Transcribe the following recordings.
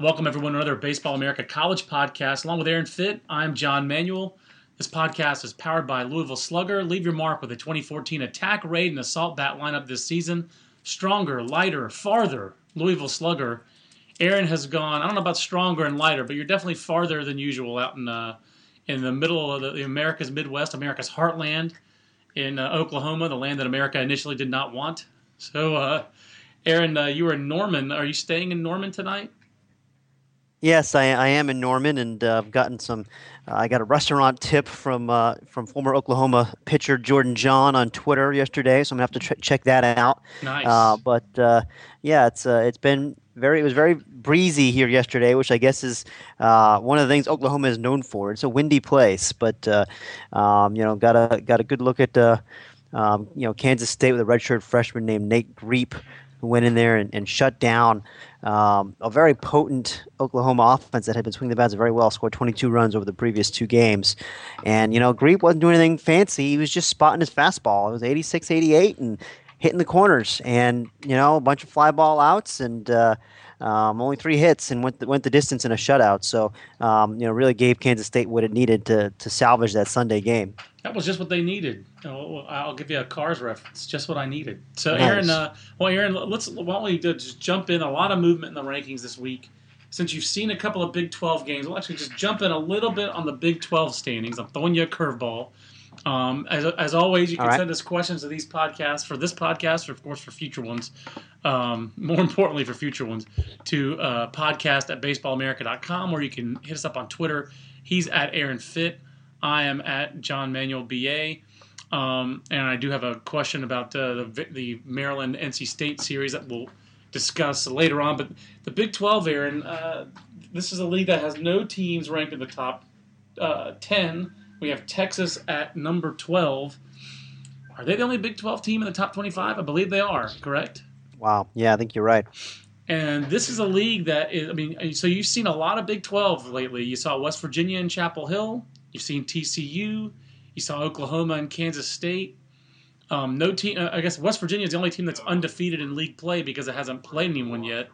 Welcome, everyone, to another Baseball America College podcast. Along with Aaron Fitt, I'm John Manuel. This podcast is powered by Louisville Slugger. Leave your mark with a 2014 attack, raid, and assault bat lineup this season. Stronger, lighter, farther. Louisville Slugger. Aaron has gone. I don't know about stronger and lighter, but you're definitely farther than usual out in uh, in the middle of the, the America's Midwest, America's heartland, in uh, Oklahoma, the land that America initially did not want. So, uh, Aaron, uh, you were in Norman. Are you staying in Norman tonight? Yes, I, I am in Norman, and uh, I've gotten some. Uh, I got a restaurant tip from uh, from former Oklahoma pitcher Jordan John on Twitter yesterday, so I'm gonna have to ch- check that out. Nice. Uh, but uh, yeah, it's uh, it's been very it was very breezy here yesterday, which I guess is one of the things Oklahoma is known for. It's a windy place, but um, you know, got a got a good look at um, you know Kansas State with a redshirt freshman named Nate Griep who went in there and, and shut down um, a very potent Oklahoma offense that had been swinging the bats very well, scored 22 runs over the previous two games. And, you know, Griep wasn't doing anything fancy. He was just spotting his fastball. It was 86 88 and hitting the corners and, you know, a bunch of fly ball outs and, uh, um, only three hits and went the, went the distance in a shutout. So, um, you know, really gave Kansas State what it needed to, to salvage that Sunday game. That was just what they needed. I'll give you a Cars reference. Just what I needed. So, nice. Aaron, uh, well, Aaron, let's why don't we just jump in? A lot of movement in the rankings this week. Since you've seen a couple of Big 12 games, we'll actually just jump in a little bit on the Big 12 standings. I'm throwing you a curveball. Um, as, as always, you can right. send us questions to these podcasts for this podcast, or of course for future ones. Um, more importantly, for future ones, to uh, podcast at baseballamerica.com, or you can hit us up on Twitter. He's at Aaron Fitt. I am at John Manuel BA. Um, and I do have a question about uh, the, the Maryland NC State series that we'll discuss later on. But the Big 12, Aaron, uh, this is a league that has no teams ranked in the top uh, 10. We have Texas at number 12. Are they the only Big 12 team in the top 25? I believe they are, correct? Wow. Yeah, I think you're right. And this is a league that is, I mean, so you've seen a lot of Big 12 lately. You saw West Virginia and Chapel Hill. You've seen TCU. You saw Oklahoma and Kansas State. Um, no team. Uh, I guess West Virginia is the only team that's undefeated in league play because it hasn't played anyone yet.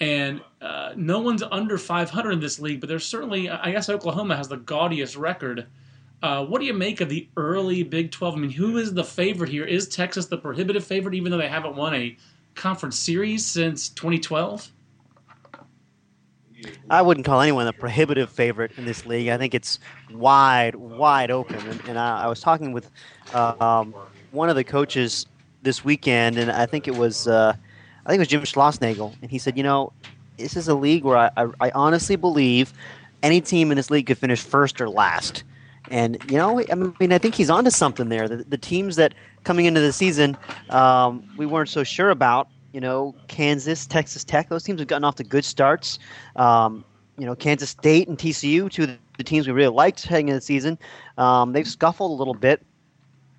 And uh, no one's under 500 in this league, but there's certainly. I guess Oklahoma has the gaudiest record. Uh, what do you make of the early Big 12? I mean, who is the favorite here? Is Texas the prohibitive favorite, even though they haven't won a conference series since 2012? I wouldn't call anyone a prohibitive favorite in this league. I think it's wide, wide open. And, and I, I, was talking with uh, um, one of the coaches this weekend, and I think it was uh, I think it was Jim Schlossnagle, and he said, you know, this is a league where I, I, I honestly believe any team in this league could finish first or last. And you know, I mean, I think he's onto something there. The, the teams that coming into the season um, we weren't so sure about you know, Kansas, Texas Tech, those teams have gotten off to good starts. Um, you know, Kansas State and TCU, two of the teams we really liked heading into the season, um, they've scuffled a little bit.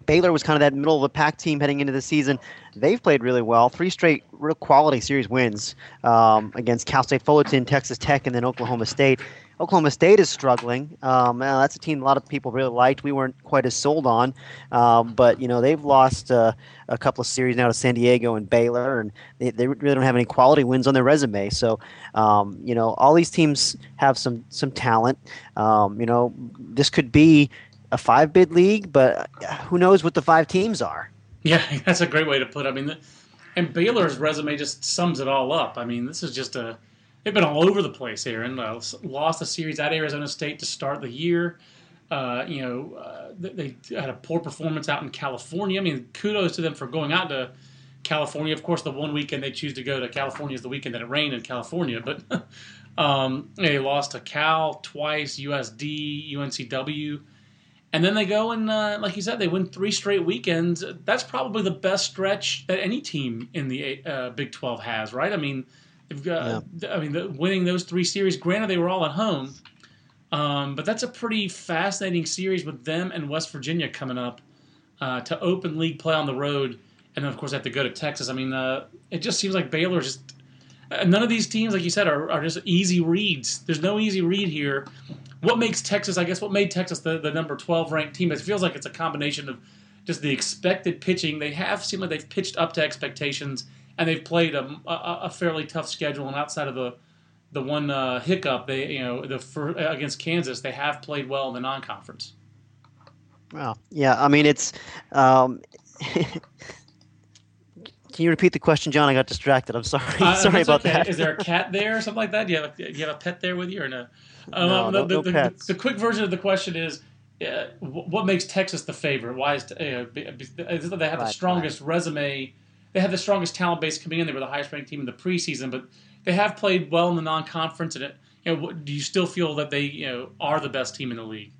Baylor was kind of that middle of the pack team heading into the season. They've played really well. Three straight real quality series wins um, against Cal State Fullerton, Texas Tech, and then Oklahoma State. Oklahoma State is struggling. Um, that's a team a lot of people really liked. We weren't quite as sold on, um, but you know they've lost uh, a couple of series now to San Diego and Baylor, and they, they really don't have any quality wins on their resume. So um, you know all these teams have some some talent. Um, you know this could be a five bid league, but who knows what the five teams are? Yeah, that's a great way to put it. I mean, and Baylor's resume just sums it all up. I mean, this is just a they've been all over the place, Aaron. Uh, lost a series at Arizona State to start the year. Uh, you know, uh, they, they, had a poor performance out in California. I mean, kudos to them for going out to California. Of course, the one weekend they choose to go to California is the weekend that it rained in California. But um, they lost to Cal twice, USD, UNCW. And then they go and, uh, like you said, they win three straight weekends. That's probably the best stretch that any team in the uh, Big 12 has, right? I mean, They've got, I mean, the, winning those three series. Granted, they were all at home, um, but that's a pretty fascinating series with them and West Virginia coming up uh, to open league play on the road, and then of course they have to go to Texas. I mean, uh, it just seems like Baylor just. uh, None of these teams, like you said, are, are just easy reads. There's no easy read here. What makes Texas, I guess, what made Texas the, the number 12 ranked team? It feels like it's a combination of just the expected pitching. They have seemed like they've pitched up to expectations, and they've played a, a, a fairly tough schedule. And outside of the the one uh, hiccup, they you know the fir- against Kansas, they have played well in the non-conference. Well, yeah. I mean, it's. Um, can you repeat the question, John? I got distracted. I'm sorry. Uh, sorry about okay. that. Is there a cat there or something like that? Do you have a, do you have a pet there with you or no? Um, No, no- the, no the, pets. the quick version of the question is. Uh, what makes Texas the favorite? Why is uh, they have the Right, strongest resume? They have the strongest talent base coming in. They were the highest ranked team in the preseason, but they have played well in the non-conference. And it, you know, do you still feel that they you know are the best team in the league?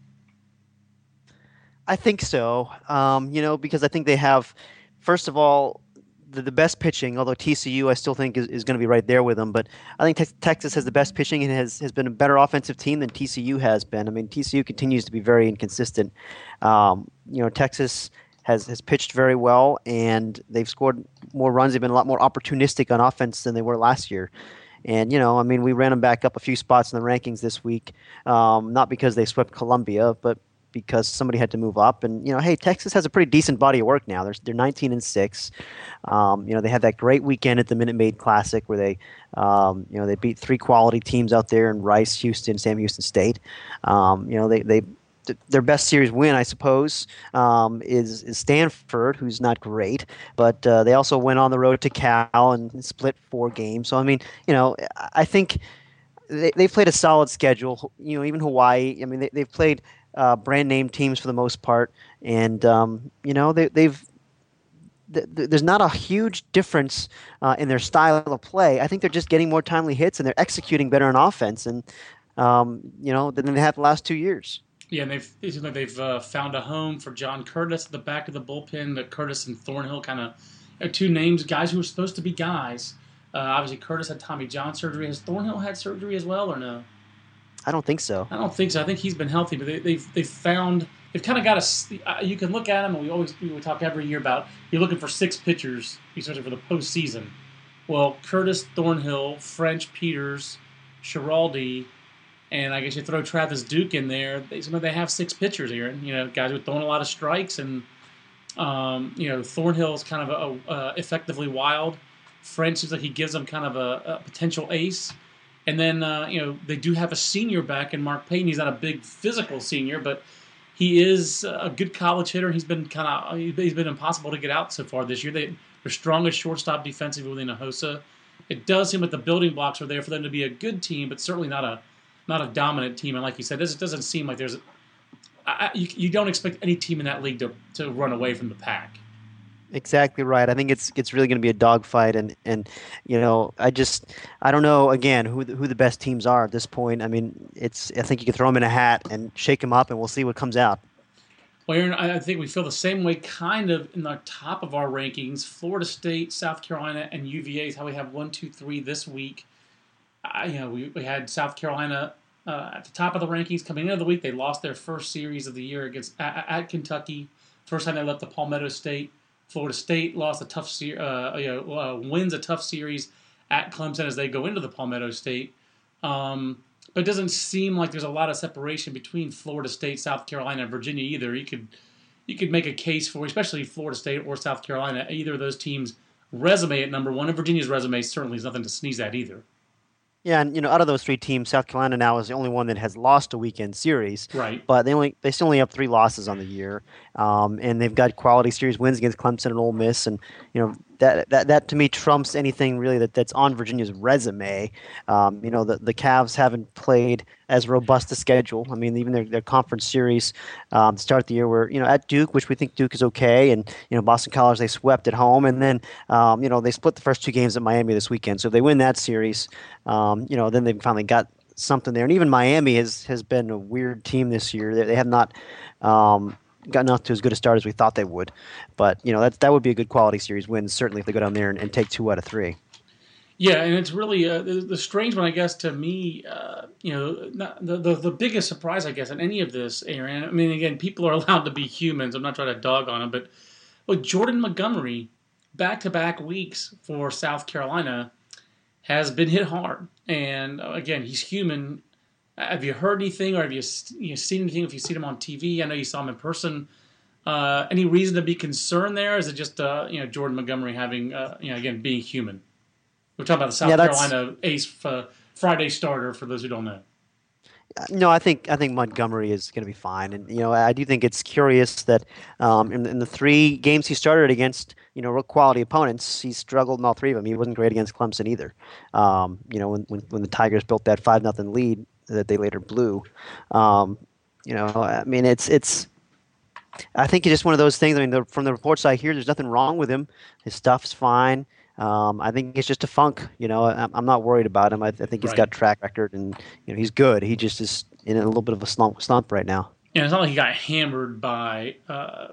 I think so. Um, you know, because I think they have, first of all, the, the best pitching. Although TCU, I still think is, is going to be right there with them. But I think Tex- Texas has the best pitching and has, has been a better offensive team than TCU has been. I mean, TCU continues to be very inconsistent. Um, you know, Texas has has pitched very well and they've scored more runs. They've been a lot more opportunistic on offense than they were last year. And you know, I mean, we ran them back up a few spots in the rankings this week, um, not because they swept Columbia, but because somebody had to move up. And you know, hey, Texas has a pretty decent body of work now. They're they're 19 and six. Um, you know, they had that great weekend at the Minute Maid Classic where they, um, you know, they beat three quality teams out there in Rice, Houston, Sam Houston State. Um, you know, they they th- their best series win, I suppose, um, is, is Stanford, who's not great, but uh, they also went on the road to Cal and split four games. So I mean, you know, I- I think they they've played a solid schedule. You know, even Hawaii. I mean, they, they've played uh, brand name teams for the most part, and um, you know they, they've. th- th- There's not a huge difference uh, in their style of play. I think they're just getting more timely hits and they're executing better on offense, and um, you know than they have the last two years. Yeah, and they've it seems like they've uh, found a home for John Curtis at the back of the bullpen. The Curtis and Thornhill kind of are two names, guys who are supposed to be guys. Uh, obviously, Curtis had Tommy John surgery. Has Thornhill had surgery as well, or no? I don't think so. I don't think so. I think he's been healthy, but they, they've they've found they've kind of got a. uh, You can look at them, and we always we talk every year about you're looking for six pitchers, especially for the postseason. Well, Curtis Thornhill, French Peters, Schiraldi, and I guess you throw Travis Duke in there. They, they have six pitchers here, and you know guys who are throwing a lot of strikes, and um, you know Thornhill's kind of a, uh, effectively wild. French seems like he gives them kind of a, a potential ace. And then uh, you know they do have a senior back in Mark Payton. He's not a big physical senior, but he is a good college hitter. He's been kind of he's been impossible to get out so far this year. They, their strongest shortstop defensively with Hinojosa. It does seem like the building blocks are there for them to be a good team, but certainly not a not a dominant team. And like you said, this doesn't seem like there's. You, you don't expect any team in that league to, to run away from the pack. Exactly right. I think it's it's really going to be a dogfight, and and you know I just I don't know again who the, who the best teams are at this point. I mean, it's I think you can throw them in a hat and shake them up, and we'll see what comes out. Well, Aaron, I think we feel the same way, kind of in the top of our rankings. Florida State, South Carolina, and UVA is how we have one, two, three this week. You know, we, we had South Carolina uh, at the top of the rankings coming into the week. They lost their first series of the year against at, at Kentucky. First time they left the Palmetto State. Florida State lost a tough series, uh, you know, uh, wins a tough series at Clemson as they go into the Palmetto State. Um, but it doesn't seem like there's a lot of separation between Florida State, South Carolina, and Virginia either. You could you could make a case for, especially Florida State or South Carolina, either of those teams' resume at number one, and Virginia's resume certainly is nothing to sneeze at either. Yeah, and you know out of those three teams, South Carolina now is the only one that has lost a weekend series. Right. But they only they still only have three losses on the year, um, and they've got quality series wins against Clemson and Ole Miss, and you know that that, that to me trumps anything really that, that's on Virginia's resume. Um, you know the the Cavs haven't played as robust a schedule. I mean even their, their conference series um, start the year were you know at Duke, which we think Duke is okay, and you know Boston College they swept at home, and then um, you know they split the first two games at Miami this weekend. So if they win that series, um, you know then they've finally got something there. And even Miami has has been a weird team this year. They, they have not um, gotten off to as good a start as we thought they would. But you know that that would be a good quality series win certainly if they go down there and, and take two out of three. Yeah, and it's really uh, the, the, strange one, I guess, to me. Uh, you know, not, the, the, the biggest surprise, I guess, in any of this, Aaron. I mean, again, people are allowed to be humans. I'm not trying to dog on them, but with Jordan Montgomery, back to back weeks for South Carolina, has been hit hard. And uh, again, he's human. Have you heard anything, or have you, you seen anything? If you seen him on TV, I know you saw him in person. Uh, any reason to be concerned there? Is it just uh, you know Jordan Montgomery having uh, you know again being human? We're talking about the South yeah, Carolina ace uh, Friday starter for those who don't know. Uh, no, I think I think Montgomery is going to be fine, and you know I do think it's curious that um, in, in, the three games he started against you know real quality opponents, he struggled in all three of them. He wasn't great against Clemson either. Um, you know when, when, when the Tigers built that five nothing lead that they later blew. Um, you know I mean it's it's. I think it's just one of those things. I mean, the, from the reports I hear, there's nothing wrong with him. His stuff's fine. Um, I think it's just a funk. You know, I'm, I'm not worried about him. I, I think he's right. got track record, and you know he's good. He just is in a little bit of a slump, slump right now. Yeah, it's not like he got hammered by, uh,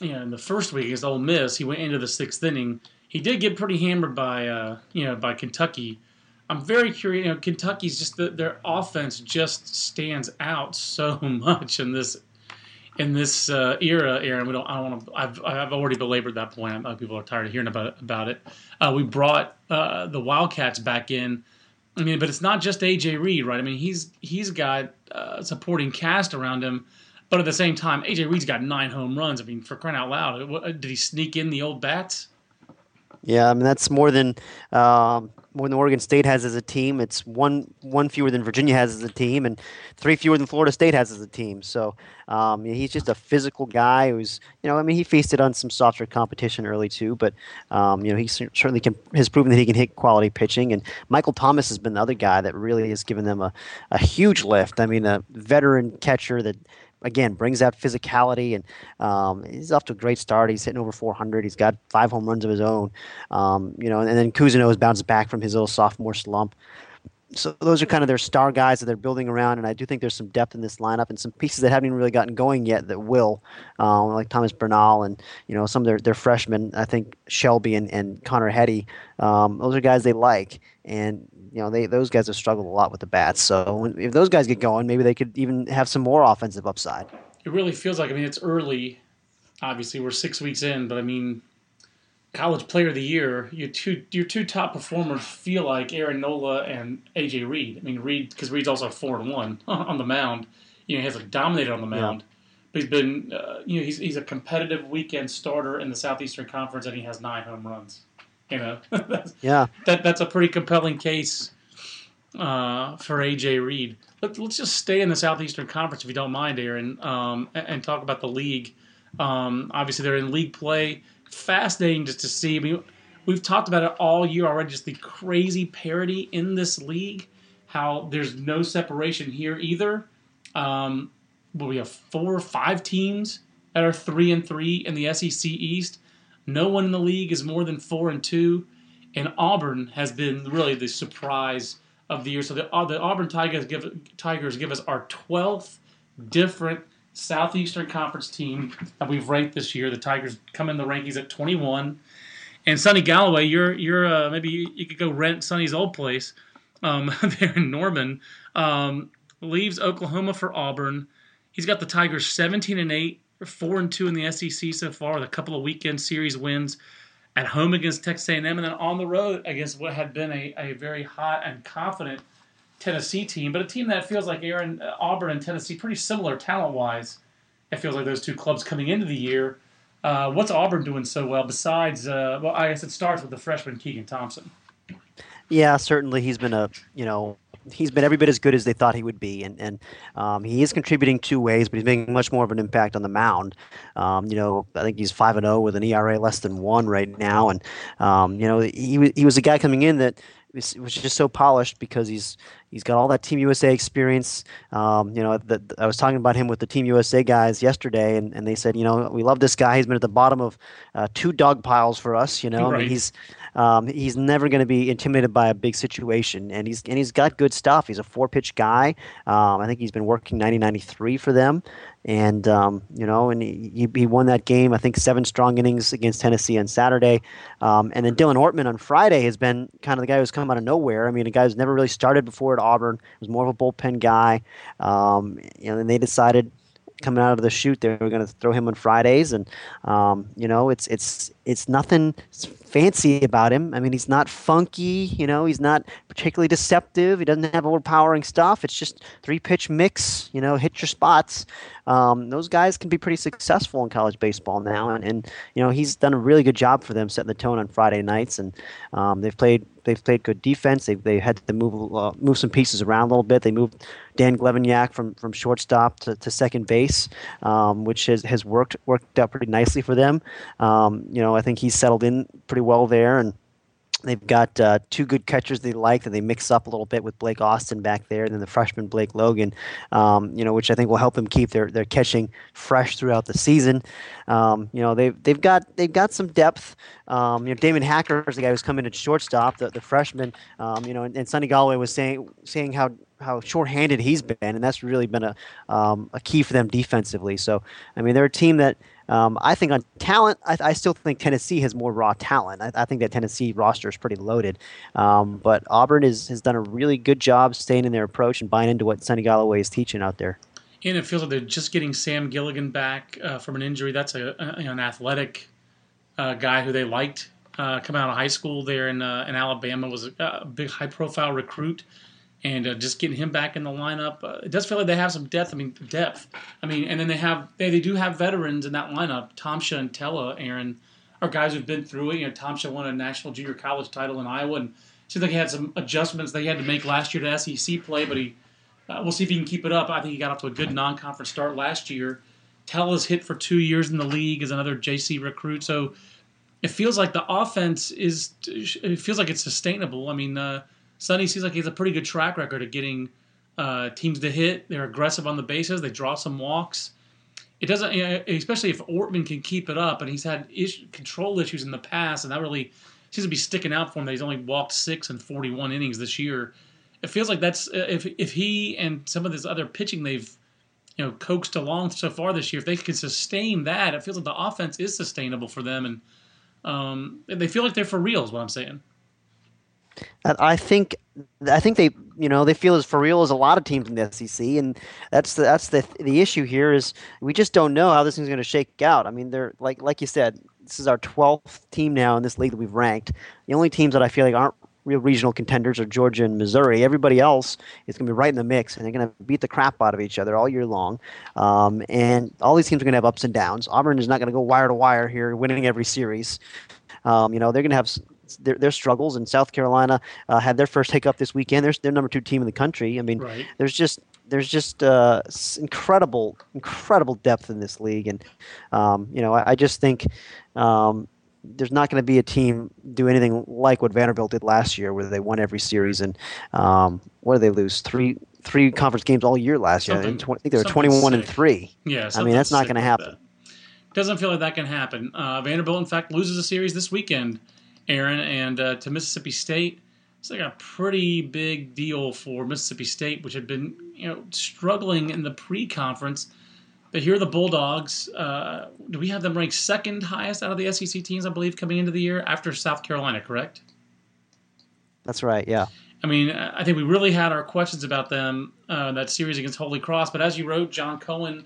you know, in the first week against Ole Miss. He went into the sixth inning. He did get pretty hammered by, uh, you know, by Kentucky. I'm very curious. You know, Kentucky's just the, their offense just stands out so much in this in this uh, era, Aaron, we don't. I don't want to. I've I've already belabored that point. people are tired of hearing about about it. Uh, we brought uh, the Wildcats back in. I mean, but it's not just AJ Reed, right? I mean, he's he's got a supporting cast around him, but at the same time, AJ Reed's got nine home runs. I mean, for crying out loud, did he sneak in the old bats? Yeah, I mean that's more than um, more than Oregon State has as a team. It's one one fewer than Virginia has as a team, and three fewer than Florida State has as a team. So um, he's just a physical guy who's you know I mean he feasted on some softer competition early too, but um, you know he certainly can has proven that he can hit quality pitching. And Michael Thomas has been the other guy that really has given them a, a huge lift. I mean a veteran catcher that again brings out physicality and um, he's off to a great start. He's hitting over 400. He's got five home runs of his own. Um, you know, and, and then Cousino has bounced back from his little sophomore slump. So those are kind of their star guys that they're building around, and I do think there's some depth in this lineup and some pieces that haven't even really gotten going yet that will, um, like Thomas Bernal and you know some of their, their freshmen. I think Shelby and, and Connor Heady. Um, those are guys they like, and you know, they those guys have struggled a lot with the bats. So if those guys get going, maybe they could even have some more offensive upside. It really feels like I mean it's early. Obviously, we're six weeks in, but I mean, college player of the year, your two your two top performers feel like Aaron Nola and AJ Reed. I mean, Reed because Reed's also four and one on the mound. You know, he has like dominated on the mound. Yeah. But he's been, uh, you know, he's, he's a competitive weekend starter in the Southeastern Conference, and he has nine home runs. You know, yeah, that that's a pretty compelling case uh, for AJ Reed. Let, us just stay in the Southeastern Conference if you don't mind, Aaron, um, and, and, talk about the league. Um, obviously, they're in league play. Fascinating just to see. I mean, we've talked about it all year already. Just the crazy parity in this league. How there's no separation here either. Um, but we have four or five teams that are three and three in the SEC East. No one in the league is more than four and two, and Auburn has been really the surprise of the year. So the, uh, the Auburn Tigers give Tigers give us our twelfth different Southeastern Conference team that we've ranked this year. The Tigers come in the rankings at 21. And Sunny Golloway, you're you're uh, maybe you, you, could go rent Sunny's old place um, there in Norman. Um, leaves Oklahoma for Auburn. He's got the Tigers 17 and 8 four and two in the SEC so far, with a couple of weekend series wins at home against Texas A&M, and then on the road against what had been a, a very hot and confident Tennessee team, but a team that feels like Aaron uh, Auburn and Tennessee pretty similar talent wise. It feels like those two clubs coming into the year. Uh, what's Auburn doing so well besides? Uh, well, I guess it starts with the freshman Keegan Thompson. Yeah, certainly he's been a you know he's been every bit as good as they thought he would be, and and um, he is contributing two ways, but he's making much more of an impact on the mound. Um, you know, I think he's five and zero oh with an ERA less than one right now, and um, you know he he was a guy coming in that was, was just so polished because he's he's got all that Team USA experience. Um, you know, the, I was talking about him with the Team USA guys yesterday, and, and they said, you know, we love this guy. He's been at the bottom of uh, two dog piles for us. You know, right. I mean, he's um, he's never going to be intimidated by a big situation, and he's and he's got good stuff. He's a four pitch guy. Um, I think he's been working 90 93 for them, and um, you know, and he, he won that game. I think seven strong innings against Tennessee on Saturday, um, and then Dillon Ortman on Friday has been kind of the guy who's come out of nowhere. I mean, a guy who's never really started before at Auburn. Was more of a bullpen guy, um, you know, and they decided coming out of the shoot they were going to throw him on Fridays, and um, you know, it's it's it's nothing fancy about him. I mean, he's not funky, you know, he's not particularly deceptive. He doesn't have overpowering stuff. It's just three pitch mix, you know, hit your spots. Um, those guys can be pretty successful in college baseball now, and, and you know he's done a really good job for them setting the tone on Friday nights, and um, they've played they've played good defense. They they had to move uh, move some pieces around a little bit. They moved Dan Glevenyak from, from shortstop to, to second base, um, which has, has worked worked out pretty nicely for them. Um, you know, I think he's settled in pretty well there, and They've got uh, two good catchers they like that they mix up a little bit with Blake Austin back there, and then the freshman Blake Logan, um, you know, which I think will help them keep their, their catching fresh throughout the season. Um, you know, they've they've got they've got some depth. Um, you know, Damon Hacker is the guy who's coming at shortstop, the, the freshman. Um, you know, and, and Sunny Golloway was saying saying how how shorthanded he's been, and that's really been a um, a key for them defensively. So, I mean, they're a team that um, I think on talent, I, I, still think Tennessee has more raw talent. I, I think that Tennessee roster is pretty loaded. Um, but Auburn is, has done a really good job staying in their approach and buying into what Sunny Golloway is teaching out there. And it feels like they're just getting Sam Gilligan back uh, from an injury. That's a, a an athletic uh, guy who they liked uh, coming out of high school there in uh, in Alabama. Was a big high profile recruit and uh, just getting him back in the lineup. Uh, it does feel like they have some depth. I mean, depth. I mean, and then they have they, they do have veterans in that lineup. Tomscha and Tella, Aaron, are guys who've been through it. You know, Tomscha won a national junior college title in Iowa, and seems like he had some adjustments that he had to make last year to SEC play. But he, uh, we'll see if he can keep it up. I think he got off to a good non-conference start last year. Tella's hit for two years in the league as another JC recruit, so it feels like the offense is. It feels like it's sustainable. I mean. Uh, Sunny seems like he has a pretty good track record of getting uh, teams to hit. They're aggressive on the bases. They draw some walks. It doesn't, you know, especially if Ortman can keep it up, and he's had control issues in the past, and that really seems to be sticking out for him. That he's only walked six and 41 innings this year. It feels like that's if if he and some of this other pitching they've you know coaxed along so far this year, if they can sustain that, it feels like the offense is sustainable for them, and um, they feel like they're for real. Is what I'm saying. I think I think they you know they feel as for real as a lot of teams in the SEC, and that's the that's the the issue here is we just don't know how this thing's going to shake out. I mean, they're like like you said, this is our twelfth team now in this league that we've ranked. The only teams that I feel like aren't real regional contenders are Georgia and Missouri. Everybody else is going to be right in the mix, and they're going to beat the crap out of each other all year long. Um, and all these teams are going to have ups and downs. Auburn is not going to go wire to wire here, winning every series. Um, you know, they're going to have their, their struggles. And South Carolina uh, had their first hiccup this weekend. They're their number two team in the country. I mean, right. there's just there's just uh, incredible incredible depth in this league, and um, you know I, I just think. Um, there's not going to be a team do anything like what Vanderbilt did last year, where they won every series and um, what did they lose three three conference games all year last year? I think they were 21 sick. and three. Yeah, I mean that's not going to happen. Like Doesn't feel like that can happen. Uh, Vanderbilt, in fact, loses a series this weekend Aaron, and uh, to Mississippi State. It's like a pretty big deal for Mississippi State, which had been you know struggling in the pre-conference. But here are the Bulldogs. Uh, do we have them ranked second highest out of the SEC teams, I believe, coming into the year after South Carolina? Correct. That's right. Yeah. I mean, I think we really had our questions about them uh, that series against Holy Cross. But as you wrote, John Cohen,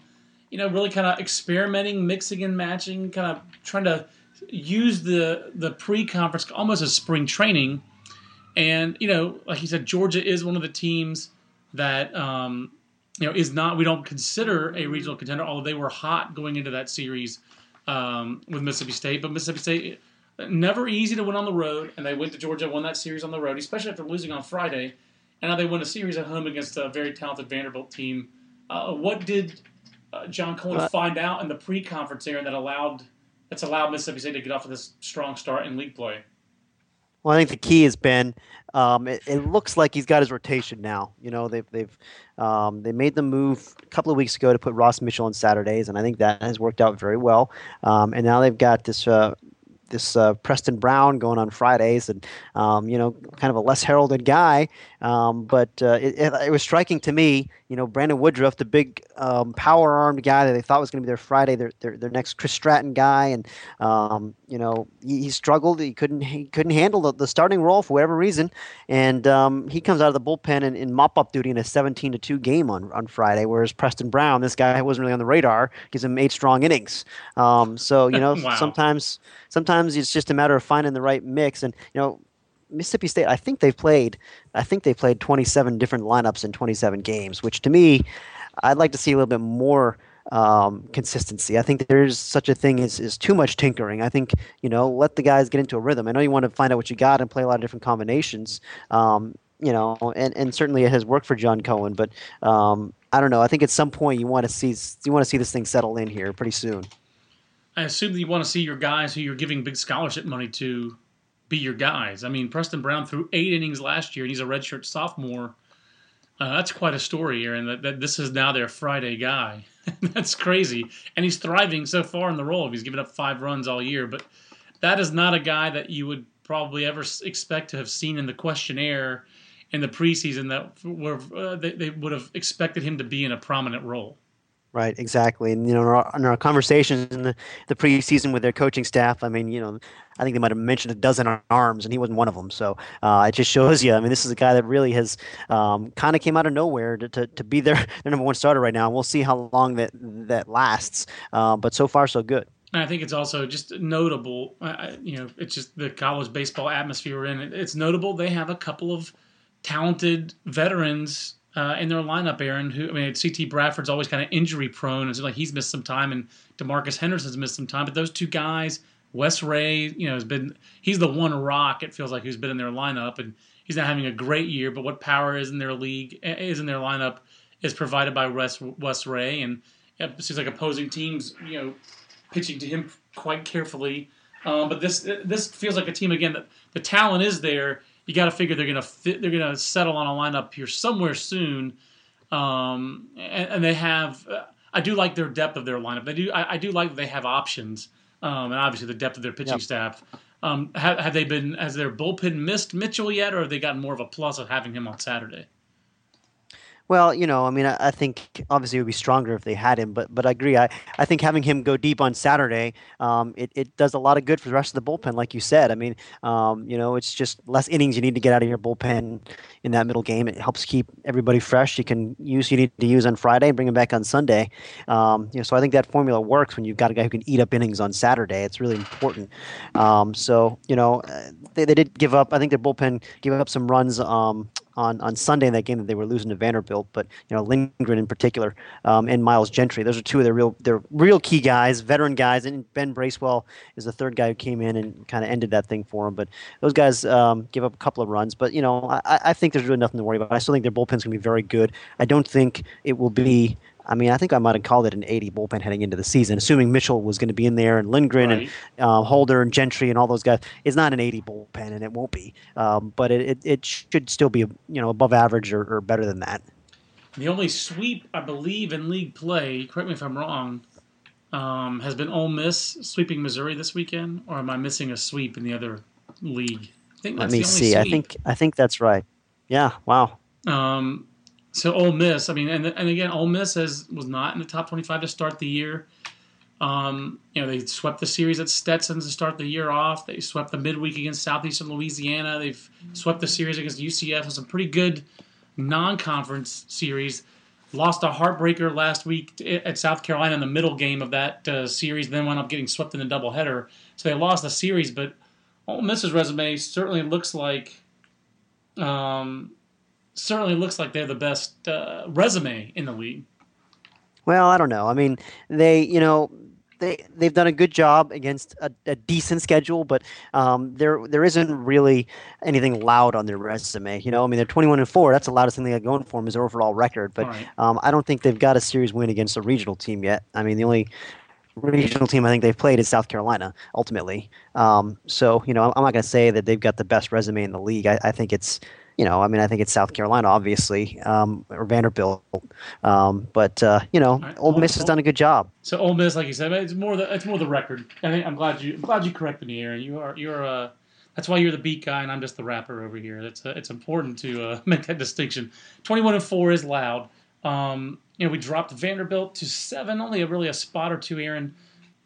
you know, really kind of experimenting, mixing and matching, kind of trying to use the the pre-conference almost as spring training. And you know, like he said, Georgia is one of the teams that um, you know is not we don't consider a regional contender, although they were hot going into that series um, with Mississippi State. But Mississippi State never easy to win on the road, and they went to Georgia, won that series on the road, especially after losing on Friday. And now they win a series at home against a very talented Vanderbilt team. Uh, what did uh, John Cohen find out in the pre-conference area that allowed that's allowed Mississippi State to get off of this strong start in league play. Well, I think the key has been um, it, it, looks like he's got his rotation now. You know, they've they've um, they made the move a couple of weeks ago to put Ross Mitchell on Saturdays, and I think that has worked out very well. Um, and now they've got this uh, this uh, Preston Brown going on Fridays, and um, you know, kind of a less heralded guy. Um, but uh, it, it, was striking to me, you know, Brandon Woodruff, the big um, power armed guy that they thought was going to be their Friday, their, their, their next Chris Stratton guy, and um, you know, he, he, struggled. He couldn't he couldn't handle the, the starting role for whatever reason, and um, he comes out of the bullpen in, in mop up duty in a 17 to two game on on Friday. Whereas Preston Brown, this guy wasn't really on the radar, gives him eight strong innings. Um, so you know, wow. sometimes sometimes it's just a matter of finding the right mix, and you know Mississippi State, I think they've played, I think they played 27 different lineups in 27 games, which to me, I'd like to see a little bit more um, consistency. I think there's such a thing as, as too much tinkering. I think you know, let the guys get into a rhythm. I know you want to find out what you got and play a lot of different combinations. Um, you know, and, and certainly it has worked for John Cohen, but um, I don't know. I think at some point you want to see you want to see this thing settle in here pretty soon. I assume that you want to see your guys who you're giving big scholarship money to be your guys. I mean, Preston Brown threw eight innings last year, and he's a redshirt sophomore. Uh, that's quite a story, here, and that, that this is now their Friday guy. that's crazy, and he's thriving so far in the role. He's given up five runs all year, but that is not a guy that you would probably ever expect to have seen in the questionnaire in the preseason that were uh, they, they would have expected him to be in a prominent role. Right, exactly. And you know, in our, in our, conversations in the, the preseason with their coaching staff, I mean, you know, I think they might have mentioned a dozen arms, and he wasn't one of them. So uh, it just shows you. I mean, this is a guy that really has um, kind of came out of nowhere to, to, to, be their, their number one starter right now. And we'll see how long that that lasts. Uh, but so far, so good. I think it's also just notable. Uh, you know, it's just the college baseball atmosphere we're in. It's notable they have a couple of talented veterans uh, in their lineup, Aaron. Who I mean, CT Bradford's always kind of injury prone. It's like he's missed some time, and Demarcus Henderson's missed some time. But those two guys, Wes Rea, you know, has been he's the one rock. It feels like who's been in their lineup, and he's not having a great year. But what power is in their league is in their lineup is provided by Wes Wes Rea, and it seems like opposing teams, you know, pitching to him quite carefully. Um, but this this feels like a team again that the talent is there you got to figure they're gonna fit, they're gonna settle on a lineup here somewhere soon, um, and, and, they have. Uh, I do like their depth of their lineup. They do. I, I do like that they have options, um, and obviously the depth of their pitching yep. staff. Um, have, have, they been? Has their bullpen missed Mitchell yet, or have they gotten more of a plus of having him on Saturday? Well, you know, I mean, I, I, think obviously it would be stronger if they had him, but but I agree. I, I think having him go deep on Saturday, um, it, it does a lot of good for the rest of the bullpen, like you said. I mean, um, you know, it's just less innings you need to get out of your bullpen in that middle game. It helps keep everybody fresh. You can use you need to use on Friday and bring him back on Sunday. Um, you know, so I think that formula works when you've got a guy who can eat up innings on Saturday. It's really important. Um, so you know, uh, they, they did give up. I think their bullpen gave up some runs um, on, on Sunday in that game that they were losing to Vanderbilt. But you know Lindgren in particular um, and Miles Gentry, those are two of their real their real key guys, veteran guys. And Ben Bracewell is the third guy who came in and kind of ended that thing for him. But those guys um, give up a couple of runs. But you know I, I think there's really nothing to worry about. I still think their bullpen's going to be very good. I don't think it will be I mean, I think I might have called it an 80 bullpen heading into the season, assuming Mitchell was going to be in there and Lindgren right. and uh, Holder and Gentry and all those guys. It's not an 80 bullpen, and it won't be. Um, but it, it, it, should still be, you know, above average or, or, better than that. The only sweep, I believe, in league play, correct me if I'm wrong, um, has been Ole Miss sweeping Missouri this weekend, or am I missing a sweep in the other league? I think Let me see. Sweep. I think I think that's right. Yeah. Wow. Um, so Ole Miss, I mean, and and again, Ole Miss has, was not in the top 25 to start the year. Um, you know, they swept the series at Stetson to start the year off. They swept the midweek against Southeastern Louisiana. They've swept the series against UCF some pretty good non-conference series. Lost a heartbreaker last week at South Carolina in the middle game of that uh, series. Then wound up getting swept in a doubleheader. So they lost the series, but Ole Miss's resume certainly looks like um, certainly looks like they're the best uh, resume in the league. Well, I don't know. I mean, they, you know, they they've done a good job against a, a decent schedule, but um, there there isn't really anything loud on their resume. You know, I mean, they're 21 and four. That's the loudest thing they got going for them is their overall record. But right. um, I don't think they've got a series win against a regional team yet. I mean, the only regional team I think they've played is South Carolina ultimately. Um, so you know, I'm not going to say that they've got the best resume in the league. I, I think it's you know, I mean, I think it's South Carolina, obviously, um, or Vanderbilt. Um, but uh, you know, right. Ole Miss has done a good job. So Ole Miss, like you said, it's more the it's more the record. I think I'm glad you I'm glad you corrected me, Aaron. You are you're uh that's why you're the beat guy and I'm just the rapper over here. It's uh, it's important to uh, make that distinction. 21 and four is loud. Um, you know, we dropped Vanderbilt to seven, only a, really a spot or two, Aaron.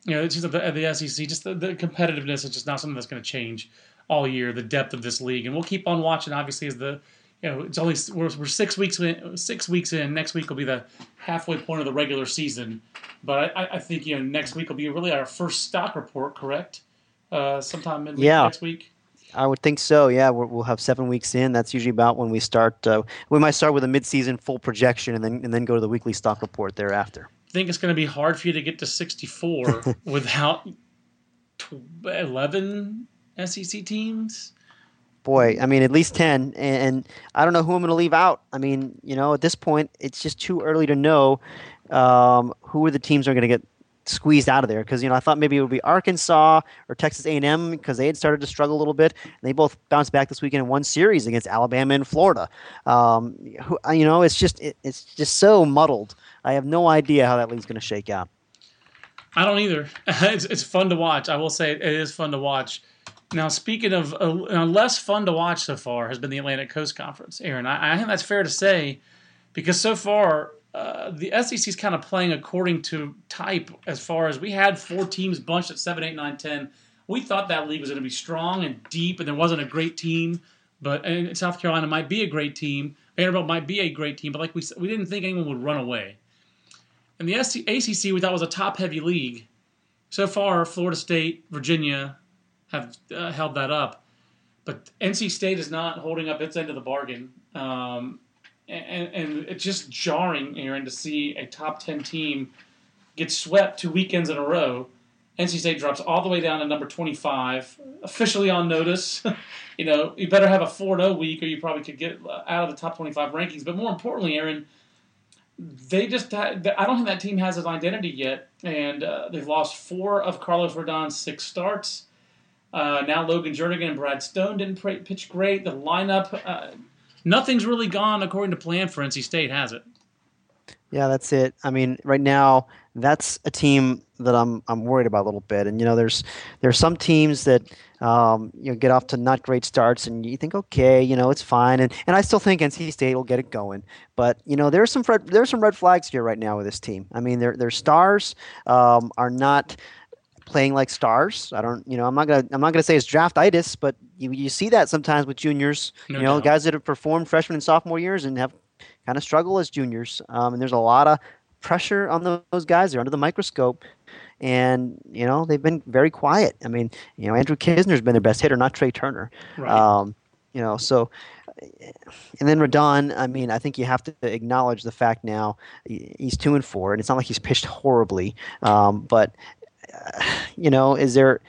You know, it's just the, the SEC, just the, the competitiveness is just not something that's going to change all year. The depth of this league, and we'll keep on watching. Obviously, as the you know, it's only we're, we're six weeks in, six weeks in. Next week will be the halfway point of the regular season, but I, I think you know next week will be really our first stock report. Correct? Uh, sometime in yeah. next week. I would think so. Yeah, we will have seven weeks in. That's usually about when we start. Uh, we might start with a mid-season full projection, and then and then go to the weekly stock report thereafter. I think it's going to be hard for you to get to 64 without 11 SEC teams. Boy, I mean, at least 10. And I don't know who I'm going to leave out. I mean, you know, at this point, it's just too early to know um, who are the teams that are going to get squeezed out of there because you know I thought maybe it would be Arkansas or Texas A&M because they had started to struggle a little bit. And they both bounced back this weekend in one series against Alabama and Florida. Um, who, you know, it's just it, it's just so muddled. I have no idea how that league's going to shake out. I don't either. It's, it's fun to watch. I will say it is fun to watch. Now, speaking of uh, less fun to watch so far has been the Atlantic Coast Conference, Aaron. I, I think that's fair to say because so far uh, the SEC is kind of playing according to type as far as we had four teams bunched at 7, 8, 9, 10. We thought that league was going to be strong and deep, and there wasn't a great team. But South Carolina might be a great team. Vanderbilt might be a great team. But like we we didn't think anyone would run away. And the SC, ACC we thought was a top heavy league. So far, Florida State, Virginia have uh, held that up. But NC State is not holding up its end of the bargain. Um, and, and it's just jarring, Aaron, to see a top 10 team get swept two weekends in a row. NC State drops all the way down to number 25, officially on notice. you know, you better have a 4 0 week or you probably could get out of the top 25 rankings. But more importantly, Aaron, they just, I don't think that team has an identity yet. And uh, they've lost four of Carlos Rodon's six starts. Uh, now Logan Jernigan and Brad Stone didn't pitch great. The lineup, uh, nothing's really gone according to plan for NC State, has it? Yeah, that's it. I mean, right now, that's a team that I'm I'm worried about a little bit. And you know, there's there's some teams that um, you know get off to not great starts, and you think, okay, you know, it's fine. And and I still think NC State will get it going. But you know, there's some red, there's some red flags here right now with this team. I mean, their their stars um, are not playing like stars. I don't, you know, I'm not gonna, I'm not gonna say it's draftitis, but you, you see that sometimes with juniors. No you know, doubt. guys that have performed freshman and sophomore years and have kind of struggle as juniors. Um, and there's a lot of pressure on those guys. They're under the microscope, and you know they've been very quiet. I mean, you know, Andrew Knizner's been their best hitter, not Trea Turner. Right. Um, you know, so and then Rodon, I mean, I think you have to acknowledge the fact now he's two and four, and it's not like he's pitched horribly, um, but you know, is there?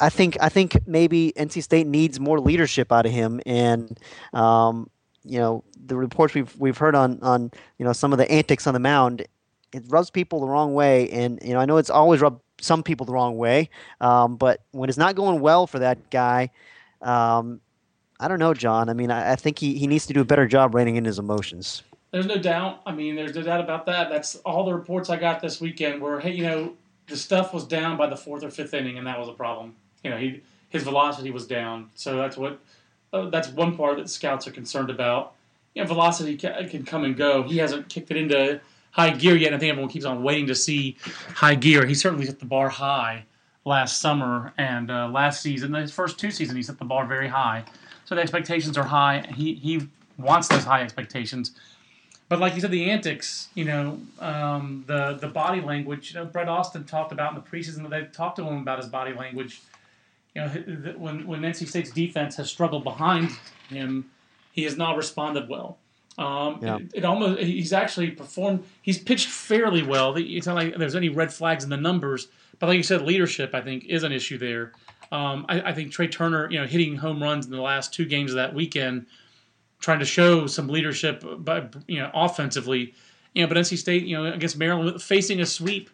I think I think maybe NC State needs more leadership out of him, and um, you know the reports we've we've heard on on you know some of the antics on the mound, it rubs people the wrong way, and you know I know it's always rubbed some people the wrong way, um, but when it's not going well for that guy, um, I don't know, John. I mean, I, I think he, he needs to do a better job reining in his emotions. There's no doubt. I mean, there's no doubt about that. That's all the reports I got this weekend were, hey, you know, the stuff was down by the fourth or fifth inning, and that was a problem. You know, he his velocity was down, so that's what uh, that's one part that scouts are concerned about. You know, velocity can, can come and go. He hasn't kicked it into high gear yet. And I think everyone keeps on waiting to see high gear. He certainly set the bar high last summer and uh, last season. His first two seasons, he set the bar very high. So the expectations are high. He he wants those high expectations. But like you said, the antics, you know, um, the the body language. You know, Brett Austin talked about in the preseason. that They talked to him about his body language. You know, when when NC State's defense has struggled behind him, he has not responded well. Um, yeah. it, it, almost he's actually performed. He's pitched fairly well. It's not like there's any red flags in the numbers. But like you said, leadership I think is an issue there. Um, I, I, think Trea Turner, you know, hitting home runs in the last two games of that weekend trying to show some leadership, but you know, offensively. You know, but NC State, you know, against Maryland, facing a sweep.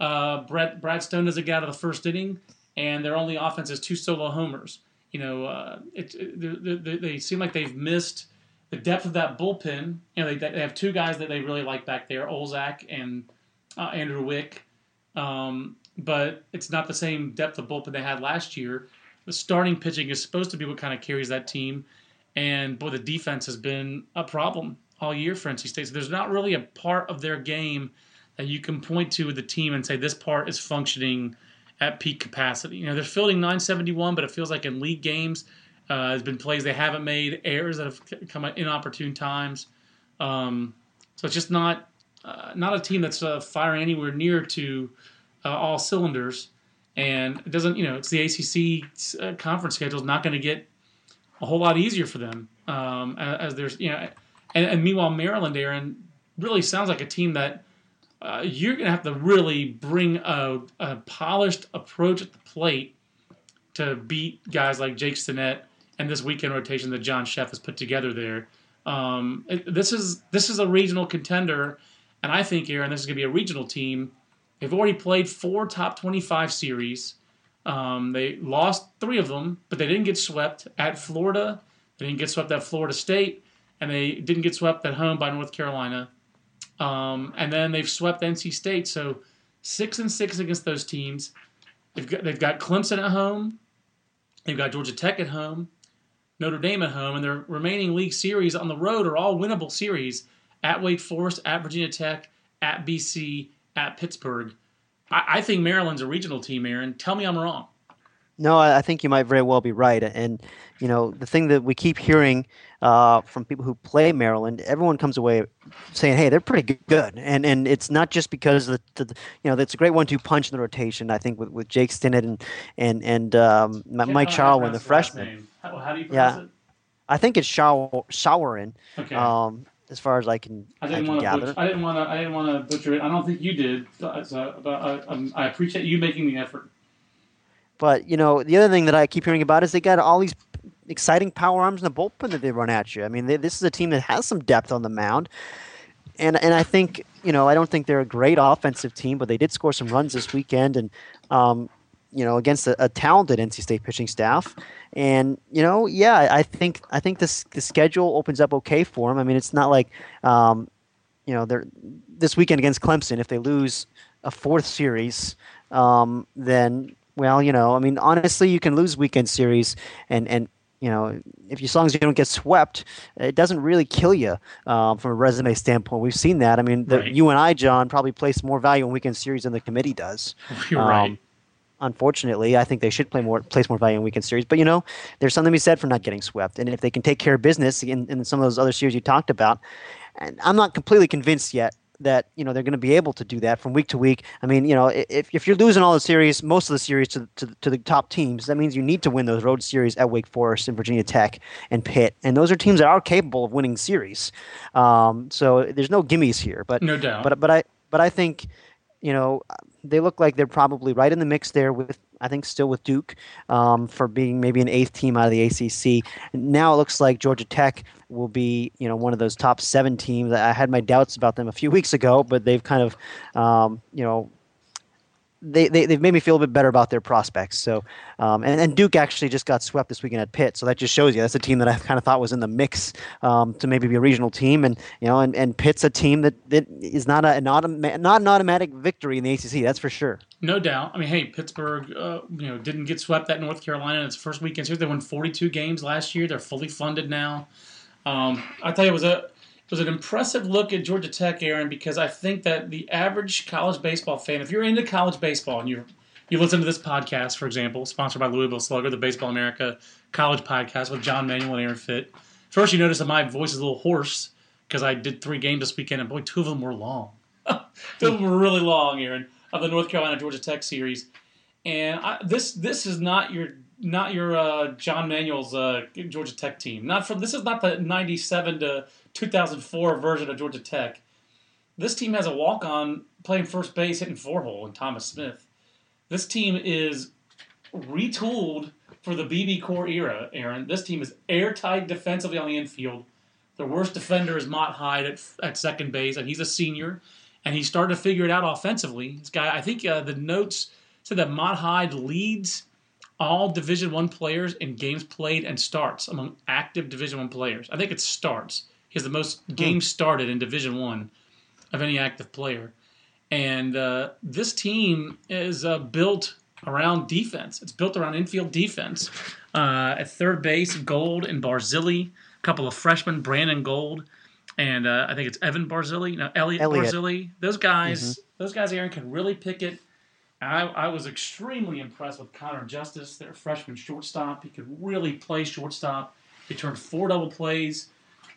Uh, Brett Brad Stone doesn't get out of the first inning, and their only offense is two solo homers. You know, uh, it, it, they, they seem like they've missed the depth of that bullpen. You know, they, they have two guys that they really like back there, Olzak and uh, Andrew Wick. Um, but it's not the same depth of bullpen they had last year. The starting pitching is supposed to be what kind of carries that team. And boy, the defense has been a problem all year for NC State. So there's not really a part of their game that you can point to with the team and say this part is functioning at peak capacity. You know, they're fielding 971, but it feels like in league games, uh, there's been plays they haven't made, errors that have come at inopportune times. Um, so it's just not uh, not a team that's uh, firing anywhere near to uh, all cylinders. And it doesn't, you know, it's the ACC uh, conference schedule is not going to get a whole lot easier for them um, as, as, there's, you know, and, and, meanwhile Maryland, Aaron, really sounds like a team that uh, you're going to have to really bring a, a, polished approach at the plate to beat guys like Jake Stinnett and this weekend rotation that John Szefc has put together there. Um, it, this is this is a regional contender, and I think Aaron, this is going to be a regional team. They've already played four top 25 series. Um, they lost three of them, but they didn't get swept at Florida. They didn't get swept at Florida State, and they didn't get swept at home by North Carolina. Um, and then they've swept NC State. So six and six against those teams. They've got they've got Clemson at home. They've got Georgia Tech at home, Notre Dame at home, and their remaining league series on the road are all winnable series at Wake Forest, at Virginia Tech, at BC, at Pittsburgh. I, I think Maryland's a regional team, Aaron. Tell me I'm wrong. No, I think you might very well be right. And you know, the thing that we keep hearing uh, from people who play Maryland, everyone comes away saying, "Hey, they're pretty good." And and it's not just because the, the you know that's a great one-two punch in the rotation. I think with, with Jake Stinnett and and and um, Mike Shawaryn, the freshman. How, how, do you pronounce yeah, it? I think it's Showerin. Okay. Um, as far as I can, I didn't want to. Butcher, I didn't want to. I didn't want to butcher it. I don't think you did. So, but I, I appreciate you making the effort. But you know, the other thing that I keep hearing about is they got all these exciting power arms in the bullpen that they run at you. I mean, they, this is a team that has some depth on the mound, and and I think you know I don't think they're a great offensive team, but they did score some runs this weekend, and um, you know against a, a, talented NC State pitching staff. And you know, yeah, I think I think this the schedule opens up okay for them. I mean, it's not like um, you know they're this weekend against Clemson. If they lose a fourth series, um, then well, you know, I mean, honestly, you can lose weekend series and and you know, if you, as long as you don't get swept, it doesn't really kill you um, from a resume standpoint. We've seen that. I mean, the, right. you and I, John, probably place more value on weekend series than the committee does. You're um, right. Unfortunately, I think they should play more, place more value in weekend series. But you know, there's something to be said for not getting swept, and if they can take care of business in, in some of those other series you talked about, and I'm not completely convinced yet that you know they're going to be able to do that from week to week. I mean, you know, if, if you're losing all the series, most of the series to, to, to the top teams, that means you need to win those road series at Wake Forest and Virginia Tech and Pitt, and those are teams that are capable of winning series. Um, so there's no gimmies here, but no doubt. But but I but I think you know they look like they're probably right in the mix there with I think still with Duke um, for being maybe an eighth team out of the ACC. Now it looks like Georgia Tech will be you know one of those top seven teams. I had my doubts about them a few weeks ago, but they've kind of um, you know they, they, they've made me feel a bit better about their prospects. So, um, and, and Duke actually just got swept this weekend at Pitt. So that just shows you that's a team that I kind of thought was in the mix um, to maybe be a regional team. And, you know, and, and Pitt's a team that, that is not, a, an autom- not an automatic victory in the ACC. That's for sure. No doubt. I mean, hey, Pittsburgh, uh, you know, didn't get swept at North Carolina in its first weekend series. They won 42 games last year. They're fully funded now. Um, I tell you, it was a was an impressive look at Georgia Tech, Aaron, because I think that the average college baseball fan, if you're into college baseball and you you listen to this podcast, for example, sponsored by Louisville Slugger, the Baseball America College Podcast with John Manuel and Aaron Fitt. First, you notice that my voice is a little hoarse because I did three games this weekend, and boy, two of them were long. two of them were really long, Aaron, of the North Carolina Georgia Tech series. And I, this this is not your not your uh, John Manuel's uh, Georgia Tech team. Not from this is not the '97 to 2004 version of Georgia Tech. This team has a walk on playing first base, hitting four hole, and Thomas Smith. This team is retooled for the BBCOR era, Aaron. This team is airtight defensively on the infield. The worst defender is Mott Hyde at, at second base, and he's a senior, and he's starting to figure it out offensively. This guy, I think uh, the notes said that Mott Hyde leads all Division One players in games played and starts among active Division One players. I think it starts. He has the most games started in Division One of any active player, and uh, this team is uh, built around defense. It's built around infield defense. Uh, at third base, Gold and Barzilli, a couple of freshmen, Brandon Gold, and uh, I think it's Evan Barzilli, no Elliot, Elliot. Barzilli. Those guys, those guys, Aaron can really pick it. I, I was extremely impressed with Connor Justus, their freshman shortstop. He could really play shortstop. He turned four double plays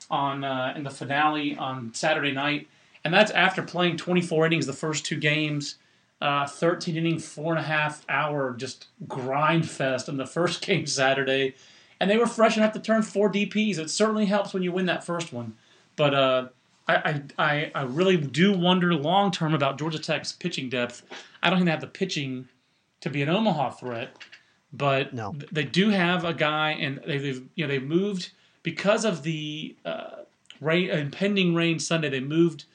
on uh, in the finale on Saturday night, and that's after playing 24 innings the first two games, uh, 13 inning, four and a half hour just grind fest in the first game Saturday, and they were fresh enough to turn four DPS. It certainly helps when you win that first one, but. Uh, I, I, I really do wonder long term about Georgia Tech's pitching depth. I don't think they have the pitching to be an Omaha threat, but No. they do have a guy, and they, they've you know they moved because of the uh, rain, impending rain Sunday. They moved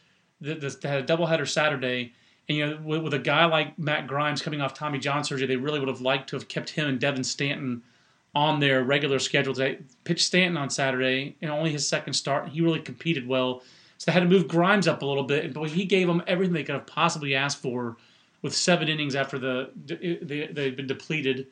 the, the, they had a doubleheader Saturday, and you know with, with a guy like Matt Grimes coming off Tommy John surgery, they really would have liked to have kept him and Devin Stanton on their regular schedule. They pitched Stanton on Saturday, and only his second start, and he really competed well. So they had to move Grimes up a little bit, but he gave them everything they could have possibly asked for with seven innings after the they, they'd been depleted.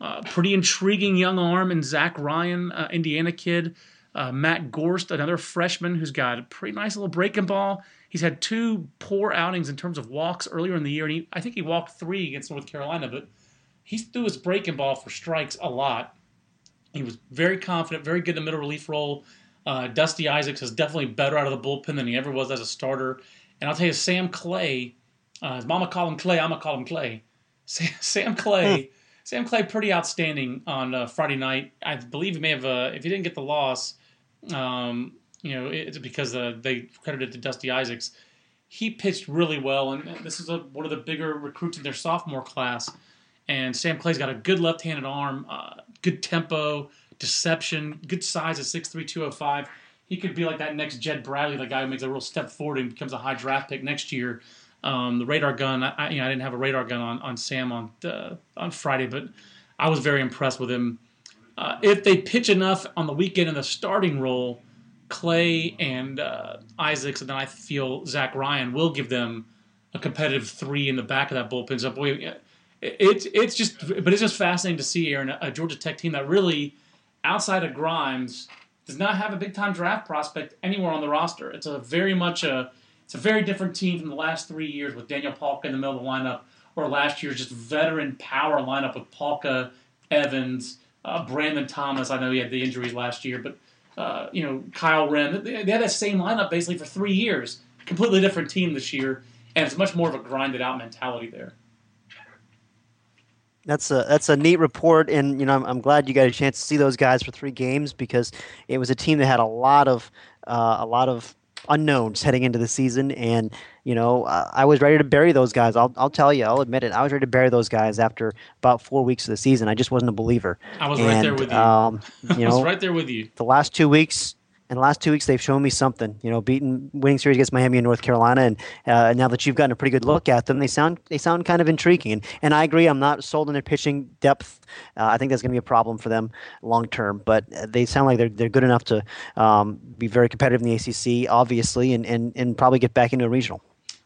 Uh, pretty intriguing young arm in Zach Ryan, uh, Indiana kid. Uh, Matt Gorst, another freshman who's got a pretty nice little breaking ball. He's had two poor outings in terms of walks earlier in the year, and he, I think he walked three against North Carolina, but he threw his breaking ball for strikes a lot. He was very confident, very good in the middle relief role. Uh, Dusty Isaacs is definitely better out of the bullpen than he ever was as a starter. And I'll tell you, Sam Clay, uh, his mama called him Clay, I'm gonna call him Clay. Sam, Sam Clay, Sam Clay, pretty outstanding on uh, Friday night. I believe he may have, uh, if he didn't get the loss, um, you know, it's because uh, they credited it to Dusty Isaacs. He pitched really well, and this is a, one of the bigger recruits in their sophomore class. And Sam Clay's got a good left-handed arm, uh, good tempo, deception, good size at 6'3", 205. He could be like that next Jed Bradley, the guy who makes a real step forward and becomes a high draft pick next year. Um, the radar gun, I, you know, I didn't have a radar gun on, on Sam on uh, on Friday, but I was very impressed with him. Uh, if they pitch enough on the weekend in the starting role, Clay and uh, Isaacs, and then I feel Zach Ryan will give them a competitive three in the back of that bullpen. So boy, it's it's just, but it's just fascinating to see Aaron a Georgia Tech team that really, outside of Grimes, does not have a big time draft prospect anywhere on the roster. It's a very much a it's a very different team from the last three years with Daniel Palka in the middle of the lineup, or last year's just veteran power lineup with Palka, Evans, uh, Brandon Thomas. I know he had the injuries last year, but uh, you know Kyle Wren. They, they had that same lineup basically for three years. Completely different team this year, and it's much more of a grinded out mentality there. That's a that's a neat report, and you know I'm, I'm glad you got a chance to see those guys for three games because it was a team that had a lot of uh, a lot of unknowns heading into the season, and you know uh, I was ready to bury those guys. I'll I'll tell you, I'll admit it. I was ready to bury those guys after about four weeks of the season. I just wasn't a believer. I was right there with you. Um, you I was right there with you. the last two weeks. In the last two weeks, they've shown me something. You know, beating winning series against Miami and North Carolina, and uh, now that you've gotten a pretty good look at them, they sound they sound kind of intriguing. And, and I agree, I'm not sold on their pitching depth. Uh, I think that's going to be a problem for them long term. But uh, they sound like they're they're good enough to um, be very competitive in the ACC, obviously, and, and and probably get back into a regional.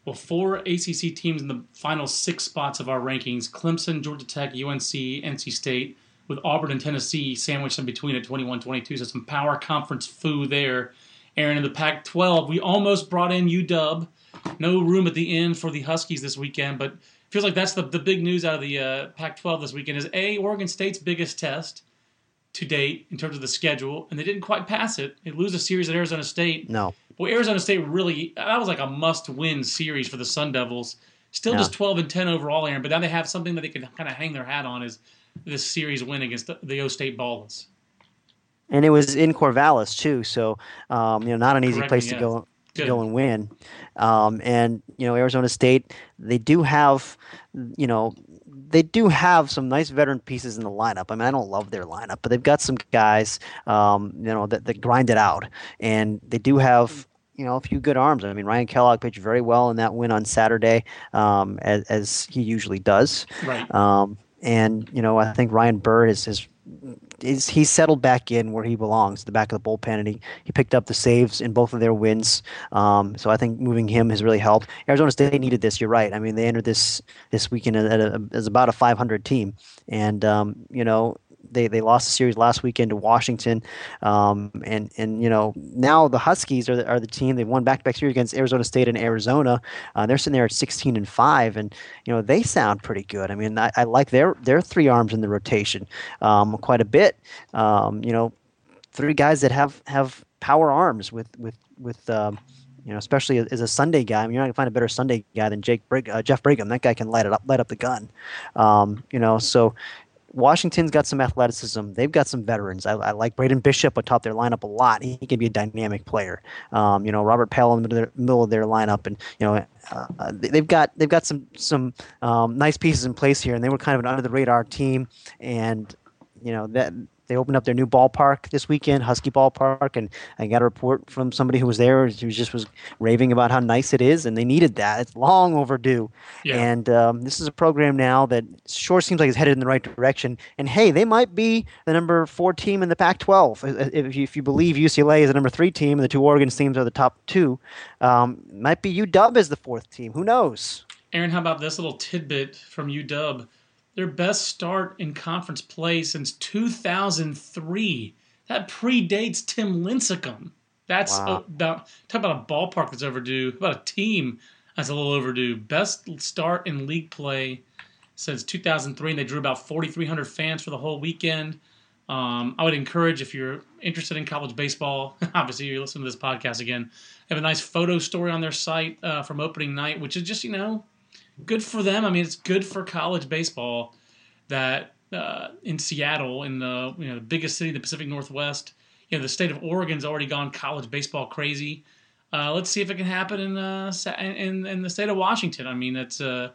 Well, four ACC teams in the final six spots of our rankings: Clemson, Georgia Tech, UNC, NC State, with Auburn and Tennessee sandwiched in between at 21-22. So some power conference foo there. Aaron in the Pac-12, we almost brought in UW. No room at the end for the Huskies this weekend, but feels like that's the, the big news out of the uh, Pac-12 this weekend is a Oregon State's biggest test to date in terms of the schedule, and they didn't quite pass it. They lose a series at Arizona State. No, Well, Arizona State really that was like a must-win series for the Sun Devils. Still just 12 and 10 overall, Aaron, but now they have something that they can kind of hang their hat on is this series win against the, the O State Ballers. and it was in Corvallis too, so um, you know not an easy Correct place to go Good. go and win. Um, and you know Arizona State, they do have, you know, they do have some nice veteran pieces in the lineup. I mean, I don't love their lineup, but they've got some guys, um, you know, that, that grind it out, and they do have. You know, a few good arms. I mean, Ryan Kellogg pitched very well in that win on Saturday, um, as, as he usually does. Right. And you know I think Ryan Burr is is. He's settled back in where he belongs, the back of the bullpen, and he, he picked up the saves in both of their wins. Um, so I think moving him has really helped. Arizona State needed this. You're right. I mean, they entered this this weekend a, as about a 500 team, and um, you know they, they lost the series last weekend to Washington, um, and and you know now the Huskies are the, are the team they won back to back series against Arizona State and Arizona. Uh, they're sitting there at 16 and five, and you know they sound pretty good. I mean I, I like their their three arms in the rotation um, quite a bit. Um, you know, three guys that have have power arms with with with. Um, you know, especially as a Sunday guy. I mean, you're not gonna find a better Sunday guy than Jake Brig- uh, Jeff Brigham. That guy can light it up, light up the gun. Um, you know, so Washington's got some athleticism. They've got some veterans. I, I like Braden Bishop atop their lineup a lot. He, he can be a dynamic player. Um, you know, Robert Pehl in the middle of their, middle of their lineup, and you know, uh, they've got they've got some some um, nice pieces in place here, and they were kind of an under the radar team. And you know that they opened up their new ballpark this weekend, Husky Ballpark, and I got a report from somebody who was there who just was raving about how nice it is, and they needed that. It's long overdue, yeah. and um, this is a program now that sure seems like it's headed in the right direction. And hey, they might be the number four team in the Pac-12 if you, if you believe UCLA is the number three team, and the two Oregon teams are the top two. Um, might be UW as the fourth team. Who knows? Aaron, how about this little tidbit from UW? Their best start in conference play since 2003. That predates Tim Lincecum. That's wow. about talk about a ballpark that's overdue. About a team that's a little overdue. Best start in league play since 2003, and they drew about 4,300 fans for the whole weekend. Um, I would encourage if you're interested in college baseball. obviously, you're listening to this podcast again. They have a nice photo story on their site uh, from opening night, which is just you know good for them. I mean, it's good for college baseball that uh, in Seattle, in the you know the biggest city in the Pacific Northwest, you know the state of Oregon's already gone college baseball crazy. Uh, let's see if it can happen in, uh, in in the state of Washington. I mean, it's a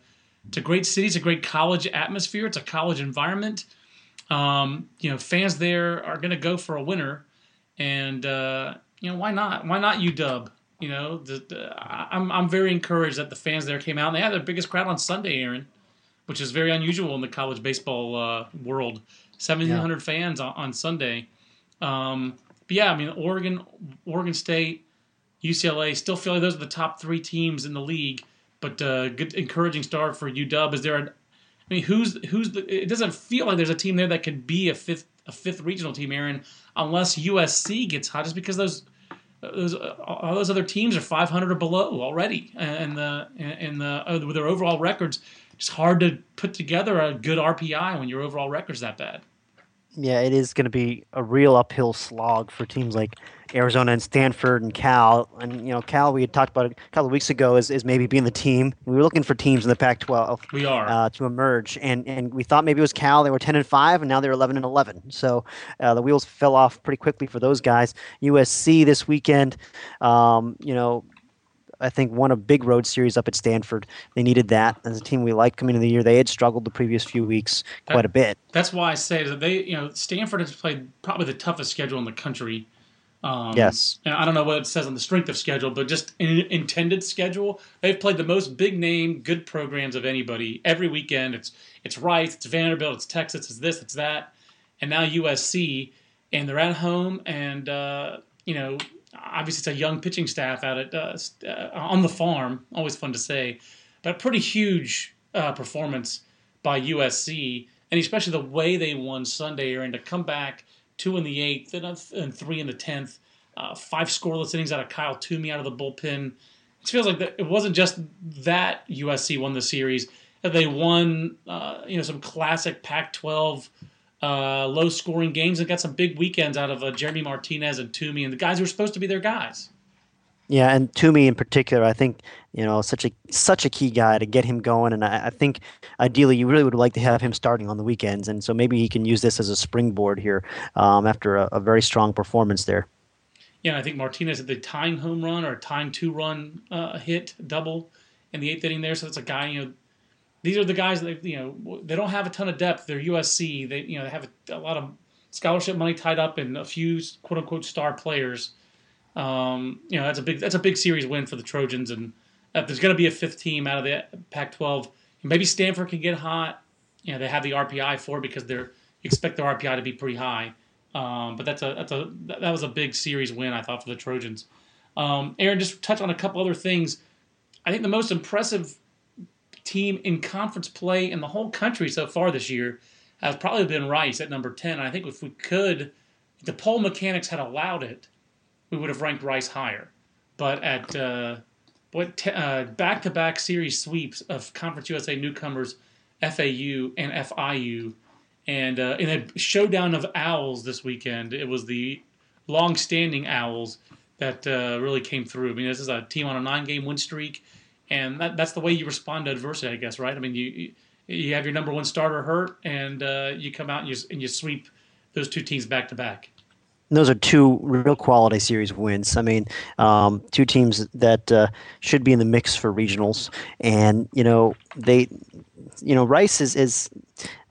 it's a great city. It's a great college atmosphere. It's a college environment. Um, you know, fans there are going to go for a winner, and uh, you know why not? Why not UW? You know, the, the, I'm I'm very encouraged that the fans there came out. and They had their biggest crowd on Sunday, Aaron, which is very unusual in the college baseball uh, world. 1,700 yeah. fans on, on Sunday. Um, but yeah, I mean, Oregon, Oregon State, UCLA still feel like those are the top three teams in the league. But uh, good, encouraging start for UW. Is there? A, I mean, who's who's the? It doesn't feel like there's a team there that could be a fifth a fifth regional team, Aaron, unless USC gets hot. Just because those those all those other teams are 500 or below already, and the and the uh, with their overall records, it's hard to put together a good RPI when your overall record's that bad. Yeah, it is going to be a real uphill slog for teams like Arizona and Stanford and Cal. And you know, Cal we had talked about a couple of weeks ago is, is maybe being the team. We were looking for teams in the Pac-12. We are uh, to emerge, and and we thought maybe it was Cal. They were 10 and five, and now they're 11 and 11. So uh, the wheels fell off pretty quickly for those guys. USC this weekend, um, you know, I think, won a big road series up at Stanford. They needed that as a team we liked coming into the year. They had struggled the previous few weeks that, quite a bit. That's why I say that they, you know, Stanford has played probably the toughest schedule in the country. Um, yes. And I don't know what it says on the strength of schedule, but just in intended schedule, they've played the most big name, good programs of anybody every weekend. It's it's Rice, it's Vanderbilt, it's Texas, it's this, it's that, and now USC, and they're at home, and uh, you know obviously it's a young pitching staff out at uh, uh, on the farm. Always fun to say, but a pretty huge uh, performance by USC, and especially the way they won Sunday, and to come back two in the eighth and, three in the tenth, uh, five scoreless innings out of Kyle Twomey out of the bullpen. It feels like it wasn't just that USC won the series; they won, uh, you know, some classic Pac-12 uh, low scoring games and got some big weekends out of uh, Jeremy Martinez and Twomey and the guys who were supposed to be their guys. Yeah, and Twomey in particular, I think you know such a such a key guy to get him going, and I, I, think ideally you really would like to have him starting on the weekends, and so maybe he can use this as a springboard here um, after a, a, very strong performance there. Yeah, I think Martinez had the tying home run or tying two run uh, hit double in the eighth inning there, so that's a guy you know these are the guys that you know they don't have a ton of depth. They're USC. They you know they have a, a lot of scholarship money tied up in a few quote unquote star players. Um, you know that's a big that's a big series win for the Trojans, and if there's going to be a fifth team out of the Pac-12, maybe Stanford can get hot. you know they have the RPI for it because they're expect their RPI to be pretty high. Um, but that's a that's a that was a big series win I thought for the Trojans. Um, Aaron, just touch on a couple other things. I think the most impressive team in conference play in the whole country so far this year has probably been Rice at number ten. And I think if we could, if the poll mechanics had allowed it, we would have ranked Rice higher. But at uh, what uh, back-to-back series sweeps of Conference USA newcomers FAU and FIU, and uh, in a showdown of owls this weekend, it was the long-standing owls that uh, really came through. I mean, this is a team on a nine-game win streak, and that, that's the way you respond to adversity, I guess, right? I mean, you you have your number one starter hurt, and uh, you come out and you and you sweep those two teams back to back those are two real quality series wins. I mean, um, two teams that uh, should be in the mix for regionals, and you know they, you know, Rice is is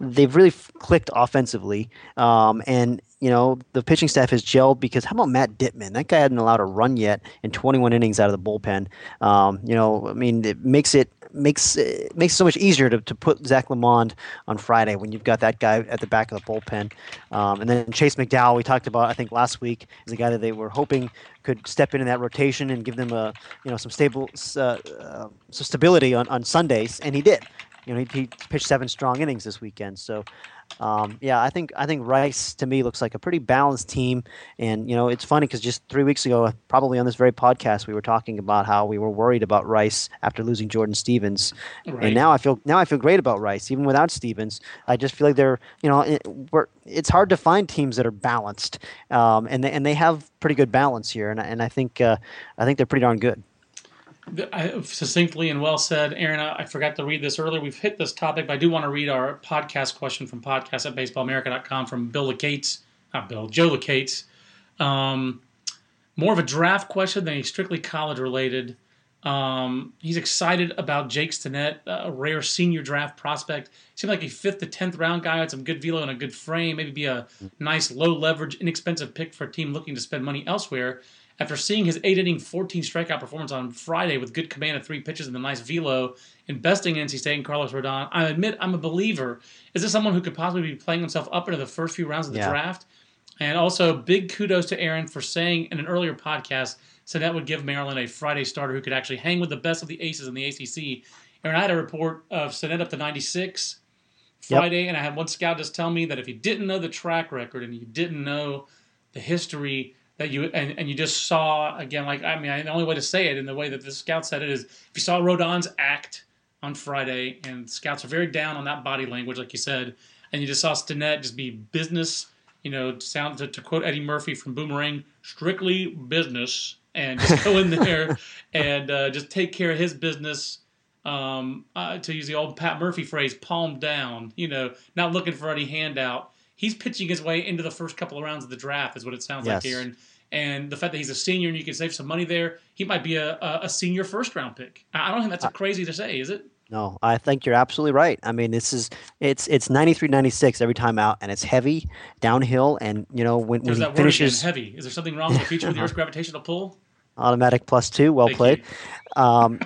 they've really clicked offensively, um, and you know the pitching staff has gelled because how about Matt Ditman? That guy hadn't allowed a run yet in 21 innings out of the bullpen. Um, you know, I mean, it makes it makes it makes it so much easier to, to put Zech Lemond on Friday when you've got that guy at the back of the bullpen. Um, and then Chase McDowell, we talked about I think last week, is a guy that they were hoping could step in in that rotation and give them a you know some stable uh, uh, some stability on, on Sundays, and he did. You know, he, he pitched seven strong innings this weekend, so um, yeah, I think I think Rice to me looks like a pretty balanced team, and you know it's funny because just three weeks ago, probably on this very podcast, we were talking about how we were worried about Rice after losing Jordan Stephens, right. and now I feel now I feel great about Rice even without Stephens. I just feel like they're you know it, it's hard to find teams that are balanced, um, and they, and they have pretty good balance here, and and I think uh, I think they're pretty darn good. I, succinctly and well said, Aaron. I forgot to read this earlier. We've hit this topic, but I do want to read our podcast question from podcast at baseballamerica.com from Bill Lacates, not Bill, Joe Lacates. Um, more of a draft question than a strictly college related. Um, he's excited about Jake Stinnett, a rare senior draft prospect. Seemed like a fifth to tenth round guy with some good velo and a good frame. Maybe be a nice low leverage, inexpensive pick for a team looking to spend money elsewhere. After seeing his eight inning, 14 strikeout performance on Friday with good command of three pitches and a nice velo, investing in NC State and Carlos Rodon, I admit I'm a believer. Is this someone who could possibly be playing himself up into the first few rounds of the yeah. draft? And also, big kudos to Aaron for saying in an earlier podcast, said that would give Maryland a Friday starter who could actually hang with the best of the aces in the ACC. Aaron, I had a report of Stinnett up to 96 Friday, yep. and I had one scout just tell me that if you didn't know the track record and you didn't know the history that you and, and you just saw again like I mean the only way to say it in the way that the scout said it is if you saw Rodon's act on Friday and scouts are very down on that body language like you said and you just saw Stinnett just be business you know sound to, to quote Eddie Murphy from Boomerang strictly business and just go in there and uh, just take care of his business um, uh, to use the old Pat Murphy phrase palm down you know not looking for any handout he's pitching his way into the first couple of rounds of the draft, is what it sounds yes. like here. And the fact that he's a senior and you can save some money there, he might be a, a, senior first round pick. I don't think that's a crazy to say, is it? No, I think you're absolutely right. I mean, this is it's it's 93 96 every time out and it's heavy downhill and you know when, when he finishes heavy. Is there something wrong with the feature of the Earth's gravitational pull? automatic plus two. Well Thank played. Um,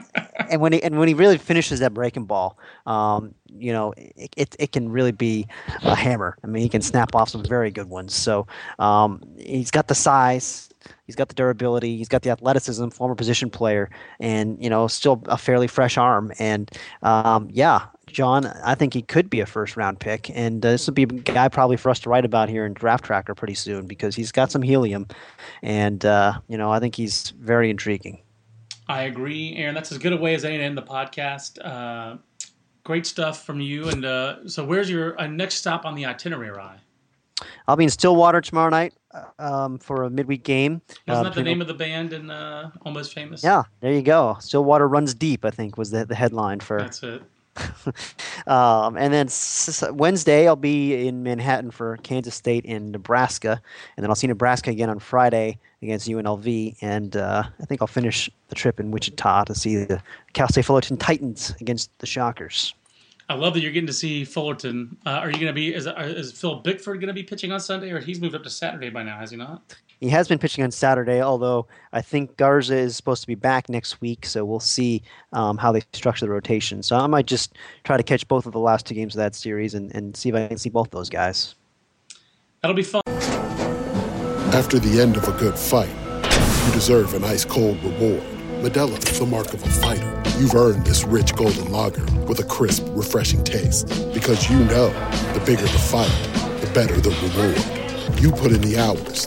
and when he and when he really finishes that breaking ball, um, you know, it, it, it, can really be a hammer. I mean, he can snap off some very good ones. So um, he's got the size, he's got the durability, he's got the athleticism, former position player, and you know, still a fairly fresh arm. And um, yeah, John, I think he could be a first round pick, and uh, this would be a guy probably for us to write about here in Draft Tracker pretty soon because he's got some helium, and uh, you know I think he's very intriguing. I agree, Aaron. That's as good a way as any to end the podcast. Uh, great stuff from you. And uh, so, where's your uh, next stop on the itinerary? I'll be in Stillwater tomorrow night uh, um, for a midweek game. Wasn't that the name of the band in Almost Famous? Yeah, there you go. Stillwater runs deep. I think was the the headline for. That's it. um, and then Wednesday, I'll be in Manhattan for Kansas State and Nebraska. And then I'll see Nebraska again on Friday against UNLV. And uh, I think I'll finish the trip in Wichita to see the Cal State Fullerton Titans against the Shockers. I love that you're getting to see Fullerton. Uh, are you going to be, is, is Phil Bickford going to be pitching on Sunday, or he's moved up to Saturday by now, has he not? He has been pitching on Saturday, although I think Garza is supposed to be back next week, so we'll see um, how they structure the rotation. So I might just try to catch both of the last two games of that series and, and see if I can see both those guys. That'll be fun. After the end of a good fight, you deserve an ice cold reward. Modelo is the mark of a fighter. You've earned this rich golden lager with a crisp, refreshing taste. Because you know the bigger the fight, the better the reward. You put in the hours,